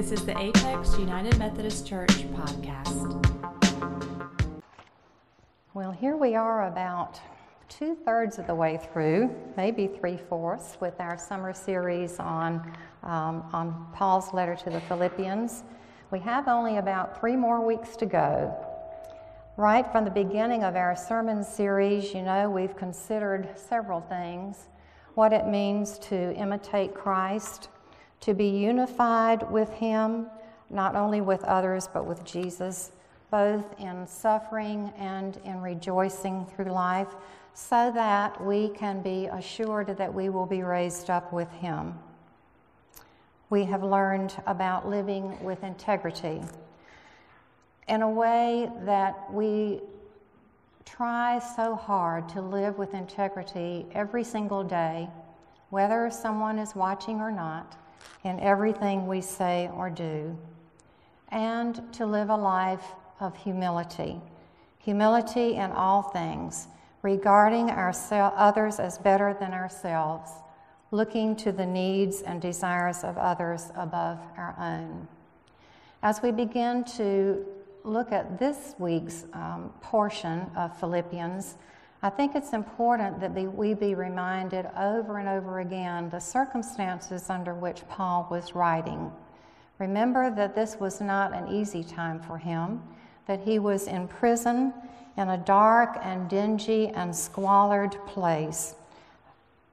This is the Apex United Methodist Church podcast. Well, here we are about two thirds of the way through, maybe three fourths, with our summer series on, um, on Paul's letter to the Philippians. We have only about three more weeks to go. Right from the beginning of our sermon series, you know, we've considered several things what it means to imitate Christ, to be unified with Him, not only with others, but with Jesus, both in suffering and in rejoicing through life, so that we can be assured that we will be raised up with Him. We have learned about living with integrity in a way that we try so hard to live with integrity every single day, whether someone is watching or not, in everything we say or do, and to live a life of humility. Humility in all things, regarding oursel- others as better than ourselves, looking to the needs and desires of others above our own. As we begin to look at this week's um, portion of Philippians, I think it's important that we be reminded over and over again the circumstances under which Paul was writing. Remember that this was not an easy time for him, that he was in prison in a dark and dingy and squalid place,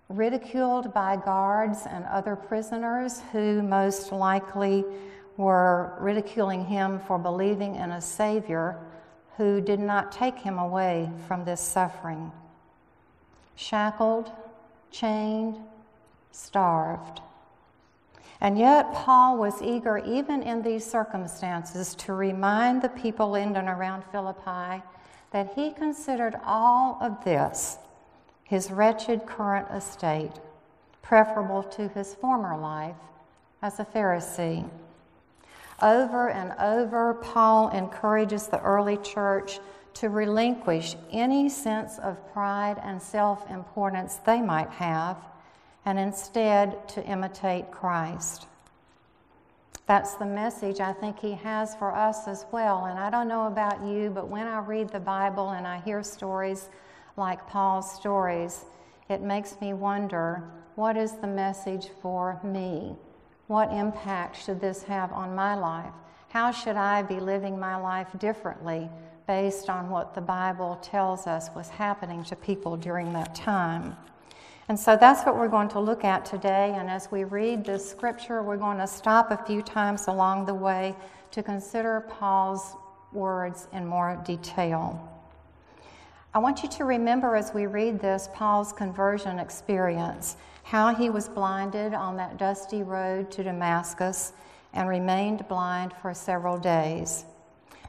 ridiculed by guards and other prisoners who most likely were ridiculing him for believing in a Savior who did not take him away from this suffering. Shackled, chained, starved. And yet, Paul was eager, even in these circumstances, to remind the people in and around Philippi that he considered all of this, his wretched current estate, preferable to his former life as a Pharisee. Over and over, Paul encourages the early church to relinquish any sense of pride and self importance they might have and instead to imitate Christ. That's the message I think he has for us as well. And I don't know about you, but when I read the Bible and I hear stories like Paul's stories, it makes me wonder what is the message for me? What impact should this have on my life? How should I be living my life differently based on what the Bible tells us was happening to people during that time? And so that's what we're going to look at today. And as we read this scripture, we're going to stop a few times along the way to consider Paul's words in more detail. I want you to remember as we read this Paul's conversion experience how he was blinded on that dusty road to Damascus and remained blind for several days.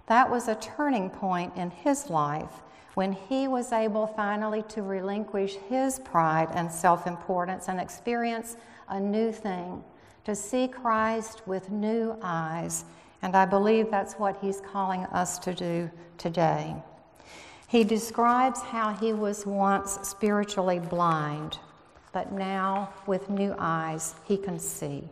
That was a turning point in his life when he was able finally to relinquish his pride and self importance and experience a new thing, to see Christ with new eyes. And I believe that's what he's calling us to do today. He describes how he was once spiritually blind but now with new eyes he can see.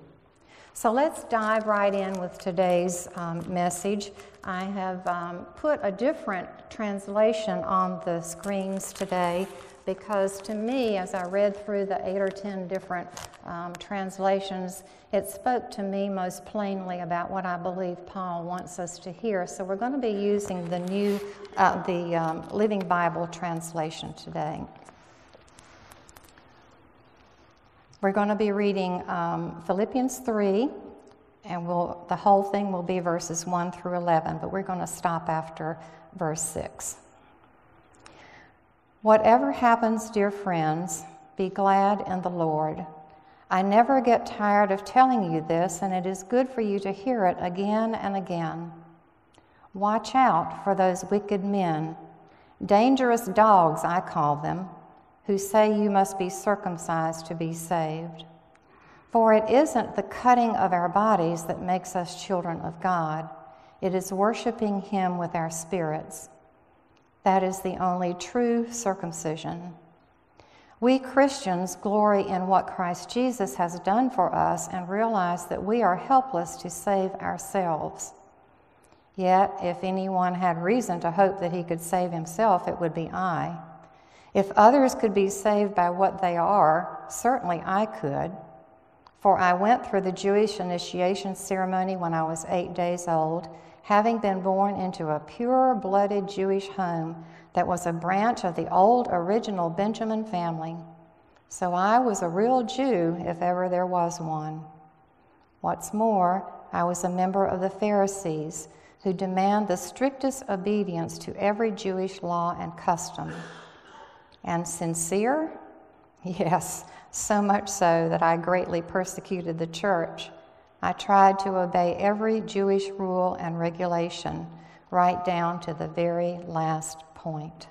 So let's dive right in with today's um, message. I have um, put a different translation on the screens today because to me, as I read through the eight or ten different um, translations, it spoke to me most plainly about what I believe Paul wants us to hear. So we're going to be using the new, uh, the um, Living Bible translation today. We're going to be reading um, Philippians 3, and we'll, the whole thing will be verses 1 through 11, but we're going to stop after verse 6. Whatever happens, dear friends, be glad in the Lord. I never get tired of telling you this, and it is good for you to hear it again and again. Watch out for those wicked men, dangerous dogs, I call them who say you must be circumcised to be saved. For it isn't the cutting of our bodies that makes us children of God, it is worshiping Him with our spirits. That is the only true circumcision. We Christians glory in what Christ Jesus has done for us and realize that we are helpless to save ourselves. Yet, if anyone had reason to hope that he could save himself, it would be I. If others could be saved by what they are, certainly I could. For I went through the Jewish initiation ceremony when I was eight days old, having been born into a pure blooded Jewish home that was a branch of the old original Benjamin family. So I was a real Jew if ever there was one. What's more, I was a member of the Pharisees, who demand the strictest obedience to every Jewish law and custom. And sincere? Yes, so much so that I greatly persecuted the church. I tried to obey every Jewish rule and regulation, right down to the very last point.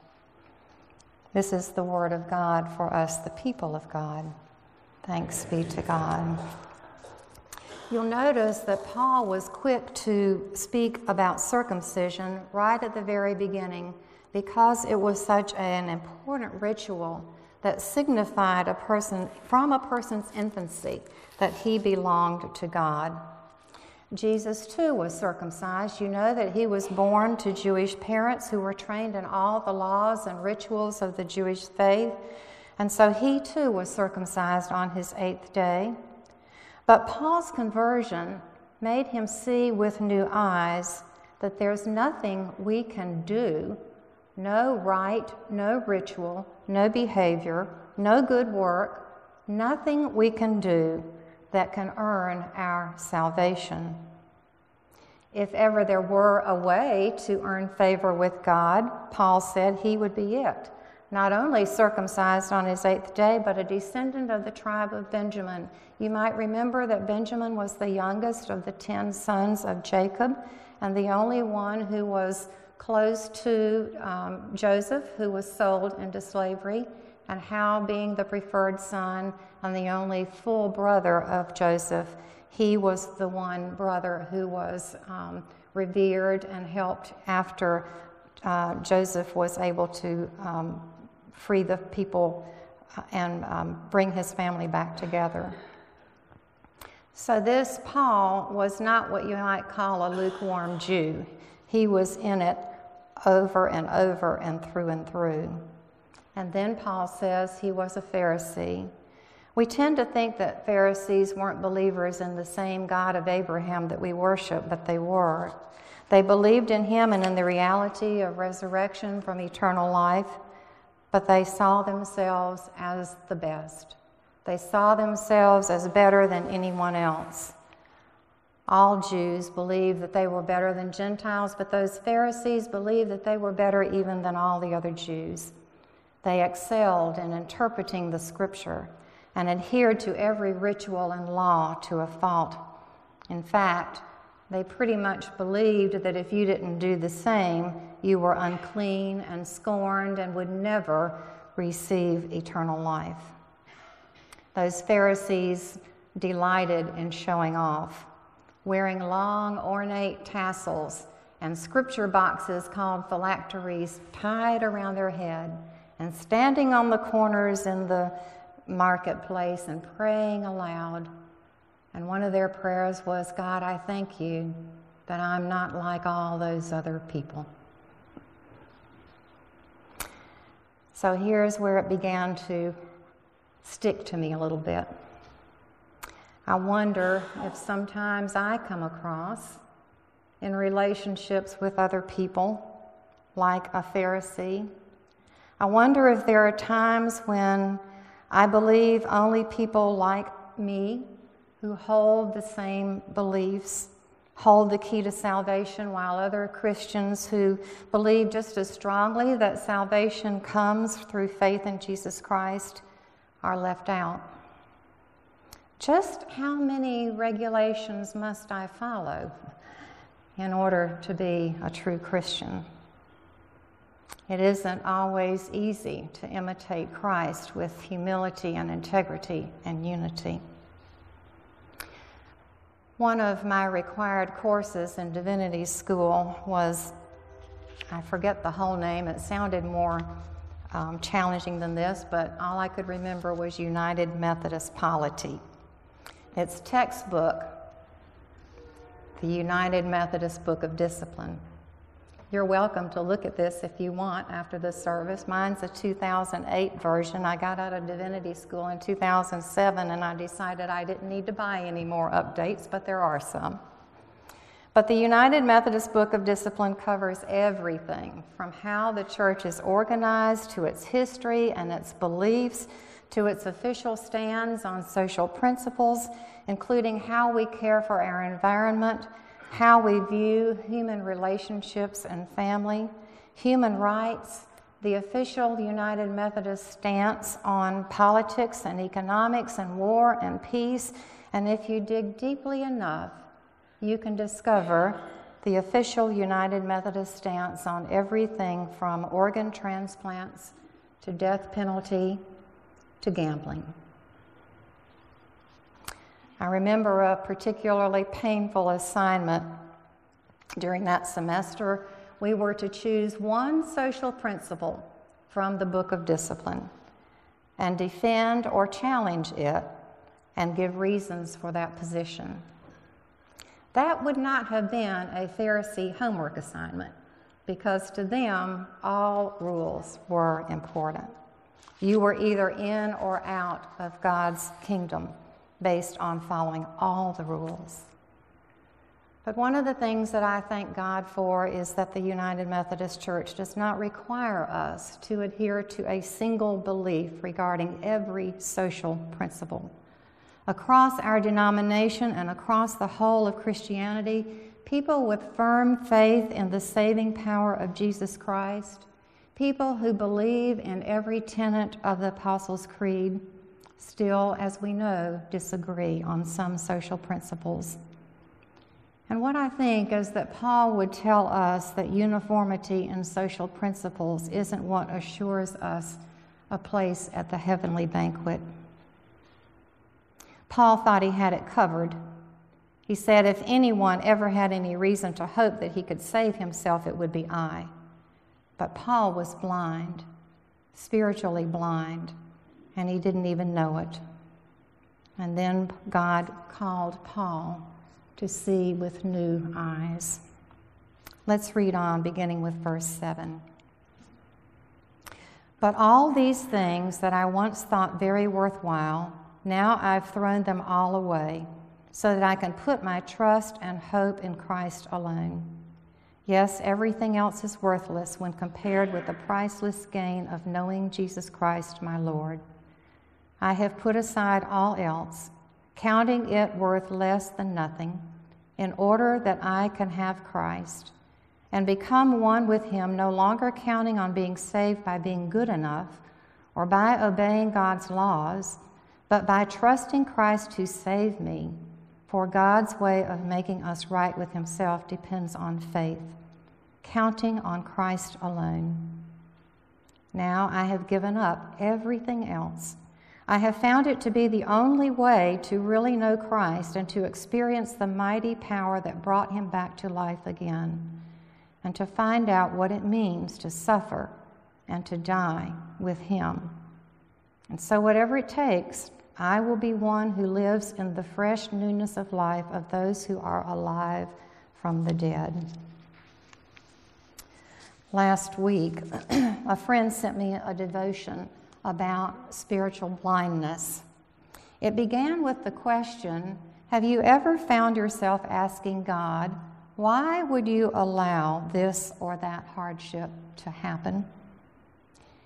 This is the word of God for us, the people of God. Thanks be to God. You'll notice that Paul was quick to speak about circumcision right at the very beginning because it was such an important ritual that signified a person from a person's infancy that he belonged to God. Jesus too was circumcised. You know that he was born to Jewish parents who were trained in all the laws and rituals of the Jewish faith. And so he too was circumcised on his eighth day. But Paul's conversion made him see with new eyes that there's nothing we can do, no rite, no ritual, no behavior, no good work, nothing we can do that can earn our salvation. If ever there were a way to earn favor with God, Paul said he would be it. Not only circumcised on his eighth day, but a descendant of the tribe of Benjamin. You might remember that Benjamin was the youngest of the ten sons of Jacob and the only one who was close to um, Joseph, who was sold into slavery and how, being the preferred son and the only full brother of Joseph, he was the one brother who was um, revered and helped after uh, Joseph was able to um, free the people uh, and um, bring his family back together. So, this Paul was not what you might call a lukewarm Jew. He was in it over and over and through and through. And then Paul says he was a Pharisee. We tend to think that Pharisees weren't believers in the same God of Abraham that we worship, but they were. They believed in him and in the reality of resurrection from eternal life, but they saw themselves as the best. They saw themselves as better than anyone else. All Jews believed that they were better than Gentiles, but those Pharisees believed that they were better even than all the other Jews. They excelled in interpreting the scripture and adhered to every ritual and law to a fault. In fact, they pretty much believed that if you didn't do the same, you were unclean and scorned and would never receive eternal life. Those Pharisees delighted in showing off, wearing long ornate tassels and scripture boxes called phylacteries tied around their head and standing on the corners in the marketplace and praying aloud. And one of their prayers was, God, I thank you that I'm not like all those other people. So here's where it began to stick to me a little bit. I wonder if sometimes I come across in relationships with other people like a Pharisee I wonder if there are times when I believe only people like me who hold the same beliefs hold the key to salvation, while other Christians who believe just as strongly that salvation comes through faith in Jesus Christ are left out. Just how many regulations must I follow in order to be a true Christian? It isn't always easy to imitate Christ with humility and integrity and unity. One of my required courses in divinity school was, I forget the whole name, it sounded more um, challenging than this, but all I could remember was United Methodist Polity. It's textbook, the United Methodist Book of Discipline. You're welcome to look at this if you want after the service. Mine's a 2008 version. I got out of divinity school in 2007 and I decided I didn't need to buy any more updates, but there are some. But the United Methodist Book of Discipline covers everything from how the church is organized to its history and its beliefs to its official stands on social principles, including how we care for our environment, how we view human relationships and family, human rights, the official United Methodist stance on politics and economics and war and peace. And if you dig deeply enough, you can discover the official United Methodist stance on everything from organ transplants to death penalty to gambling. I remember a particularly painful assignment during that semester. We were to choose one social principle from the Book of Discipline and defend or challenge it and give reasons for that position. That would not have been a Pharisee homework assignment because to them, all rules were important. You were either in or out of God's kingdom based on following all the rules. But one of the things that I thank God for is that the United Methodist Church does not require us to adhere to a single belief regarding every social principle. Across our denomination and across the whole of Christianity, people with firm faith in the saving power of Jesus Christ, people who believe in every tenet of the Apostles' Creed, still, as we know, disagree on some social principles. And what I think is that Paul would tell us that uniformity in social principles isn't what assures us a place at the heavenly banquet. Paul thought he had it covered. He said, If anyone ever had any reason to hope that he could save himself, it would be I. But Paul was blind, spiritually blind, and he didn't even know it. And then God called Paul to see with new eyes. Let's read on, beginning with verse 7. But all these things that I once thought very worthwhile, now I've thrown them all away, so that I can put my trust and hope in Christ alone. Yes, everything else is worthless when compared with the priceless gain of knowing Jesus Christ, my Lord. I have put aside all else, counting it worth less than nothing, in order that I can have Christ and become one with Him, no longer counting on being saved by being good enough or by obeying God's laws but by trusting Christ to save me. For God's way of making us right with Himself depends on faith, counting on Christ alone. Now I have given up everything else. I have found it to be the only way to really know Christ and to experience the mighty power that brought him back to life again, and to find out what it means to suffer and to die with him. And so, whatever it takes, I will be one who lives in the fresh newness of life of those who are alive from the dead. Last week, a friend sent me a devotion about spiritual blindness. It began with the question Have you ever found yourself asking God, why would you allow this or that hardship to happen?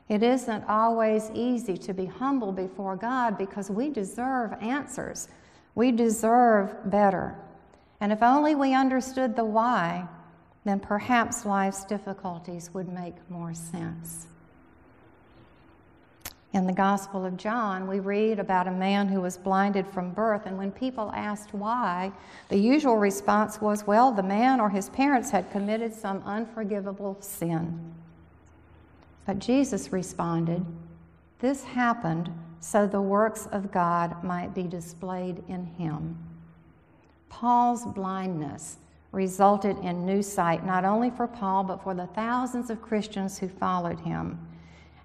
It isn't always easy to be humble before God because we deserve answers. We deserve better. And if only we understood the why, then perhaps life's difficulties would make more sense. In the Gospel of John, we read about a man who was blinded from birth, and when people asked why, the usual response was, well, the man or his parents had committed some unforgivable sin. But Jesus responded, This happened so the works of God might be displayed in him. Paul's blindness resulted in new sight, not only for Paul, but for the thousands of Christians who followed him.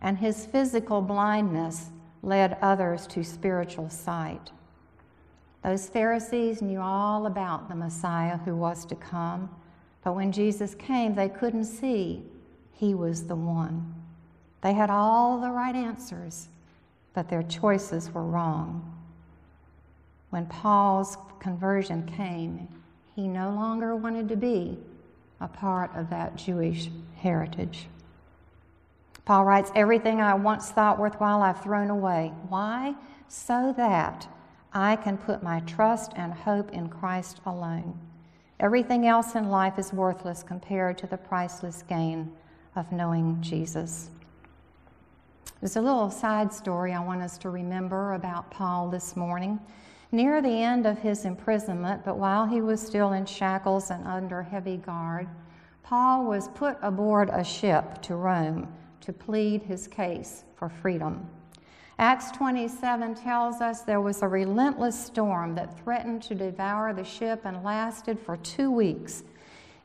and his physical blindness led others to spiritual sight. Those Pharisees knew all about the Messiah who was to come, but when Jesus came, they couldn't see he was the one. They had all the right answers, but their choices were wrong. When Paul's conversion came, he no longer wanted to be a part of that Jewish heritage. Paul writes, Everything I once thought worthwhile I've thrown away. Why? So that I can put my trust and hope in Christ alone. Everything else in life is worthless compared to the priceless gain of knowing Jesus. There's a little side story I want us to remember about Paul this morning. Near the end of his imprisonment, but while he was still in shackles and under heavy guard, Paul was put aboard a ship to Rome to plead his case for freedom. Acts 27 tells us there was a relentless storm that threatened to devour the ship and lasted for two weeks.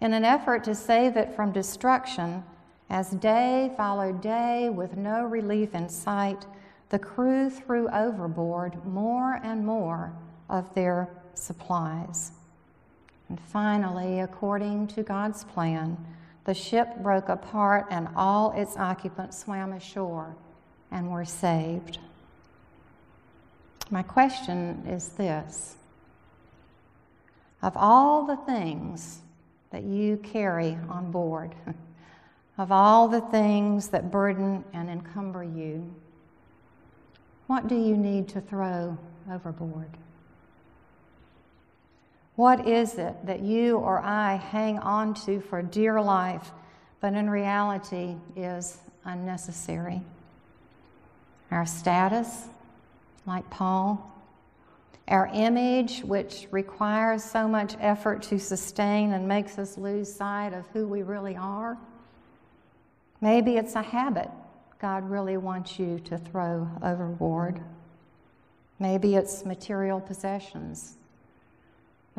In an effort to save it from destruction, as day followed day with no relief in sight, the crew threw overboard more and more of their supplies. And finally, according to God's plan, the ship broke apart and all its occupants swam ashore and were saved. My question is this Of all the things that you carry on board, of all the things that burden and encumber you, what do you need to throw overboard? What is it that you or I hang on to for dear life, but in reality is unnecessary? Our status, like Paul, our image, which requires so much effort to sustain and makes us lose sight of who we really are. Maybe it's a habit God really wants you to throw overboard. Maybe it's material possessions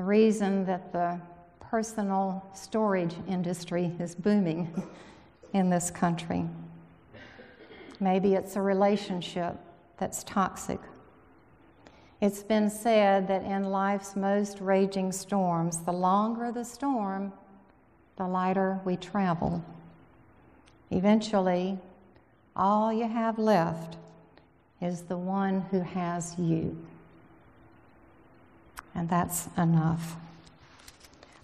the reason that the personal storage industry is booming in this country. Maybe it's a relationship that's toxic. It's been said that in life's most raging storms, the longer the storm, the lighter we travel. Eventually, all you have left is the one who has you and that's enough.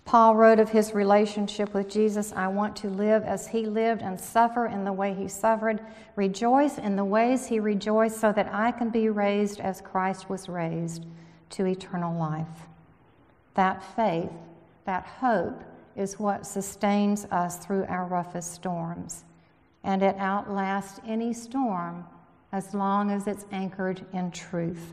Paul wrote of his relationship with Jesus I want to live as he lived and suffer in the way he suffered, rejoice in the ways he rejoiced, so that I can be raised as Christ was raised to eternal life. That faith, that hope, is what sustains us through our roughest storms, and it outlasts any storm as long as it's anchored in truth.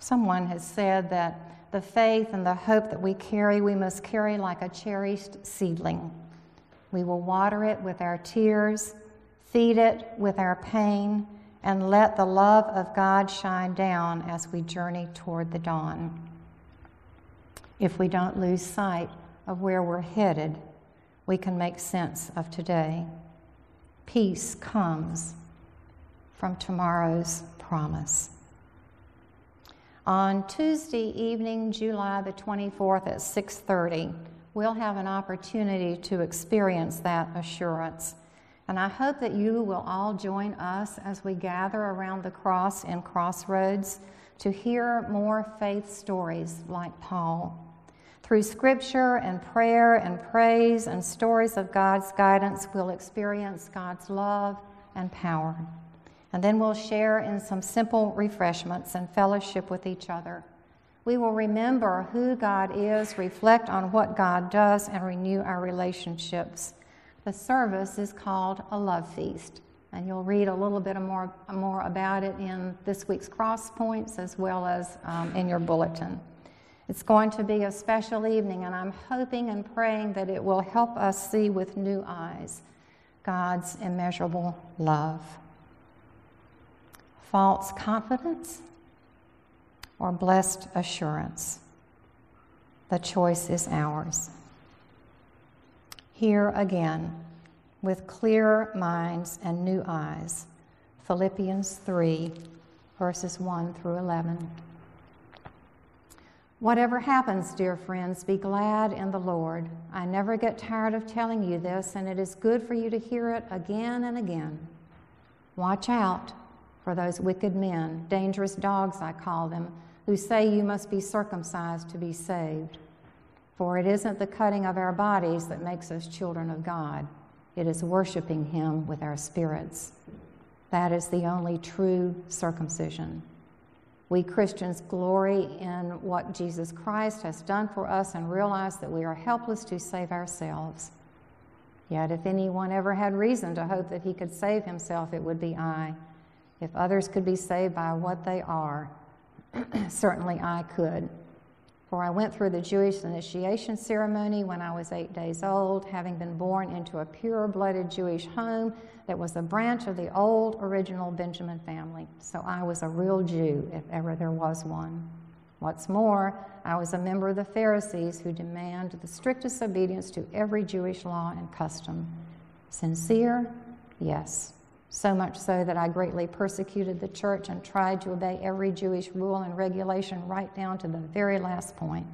Someone has said that the faith and the hope that we carry, we must carry like a cherished seedling. We will water it with our tears, feed it with our pain, and let the love of God shine down as we journey toward the dawn. If we don't lose sight of where we're headed, we can make sense of today. Peace comes from tomorrow's promise. On Tuesday evening, July the 24th at 6:30, we'll have an opportunity to experience that assurance. And I hope that you will all join us as we gather around the cross in Crossroads to hear more faith stories like Paul. Through scripture and prayer and praise and stories of God's guidance, we'll experience God's love and power and then we'll share in some simple refreshments and fellowship with each other. We will remember who God is, reflect on what God does, and renew our relationships. The service is called a love feast, and you'll read a little bit more, more about it in this week's cross points as well as um, in your bulletin. It's going to be a special evening, and I'm hoping and praying that it will help us see with new eyes God's immeasurable love false confidence or blessed assurance. The choice is ours. Here again, with clear minds and new eyes. Philippians 3, verses 1 through 11. Whatever happens, dear friends, be glad in the Lord. I never get tired of telling you this, and it is good for you to hear it again and again. Watch out for those wicked men, dangerous dogs, I call them, who say you must be circumcised to be saved. For it isn't the cutting of our bodies that makes us children of God, it is worshiping Him with our spirits. That is the only true circumcision. We Christians glory in what Jesus Christ has done for us and realize that we are helpless to save ourselves. Yet, if anyone ever had reason to hope that he could save himself, it would be I. If others could be saved by what they are, certainly I could. For I went through the Jewish initiation ceremony when I was eight days old, having been born into a pure blooded Jewish home that was a branch of the old original Benjamin family. So I was a real Jew, if ever there was one. What's more, I was a member of the Pharisees who demand the strictest obedience to every Jewish law and custom. Sincere? Yes so much so that I greatly persecuted the church and tried to obey every Jewish rule and regulation right down to the very last point.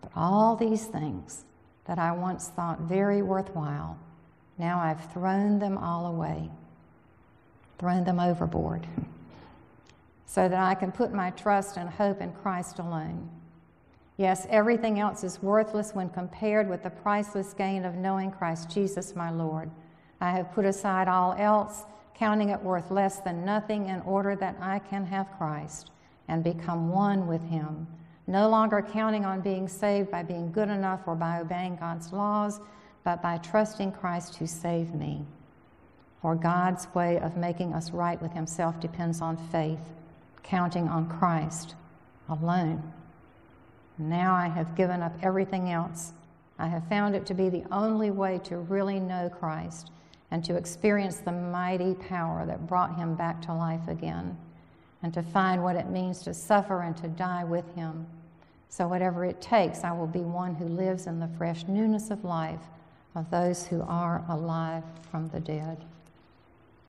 But all these things that I once thought very worthwhile, now I've thrown them all away, thrown them overboard, so that I can put my trust and hope in Christ alone. Yes, everything else is worthless when compared with the priceless gain of knowing Christ Jesus, my Lord I have put aside all else, counting it worth less than nothing, in order that I can have Christ and become one with Him. No longer counting on being saved by being good enough or by obeying God's laws, but by trusting Christ to save me. For God's way of making us right with Himself depends on faith, counting on Christ alone. Now I have given up everything else. I have found it to be the only way to really know Christ and to experience the mighty power that brought him back to life again, and to find what it means to suffer and to die with him. So, whatever it takes, I will be one who lives in the fresh newness of life of those who are alive from the dead.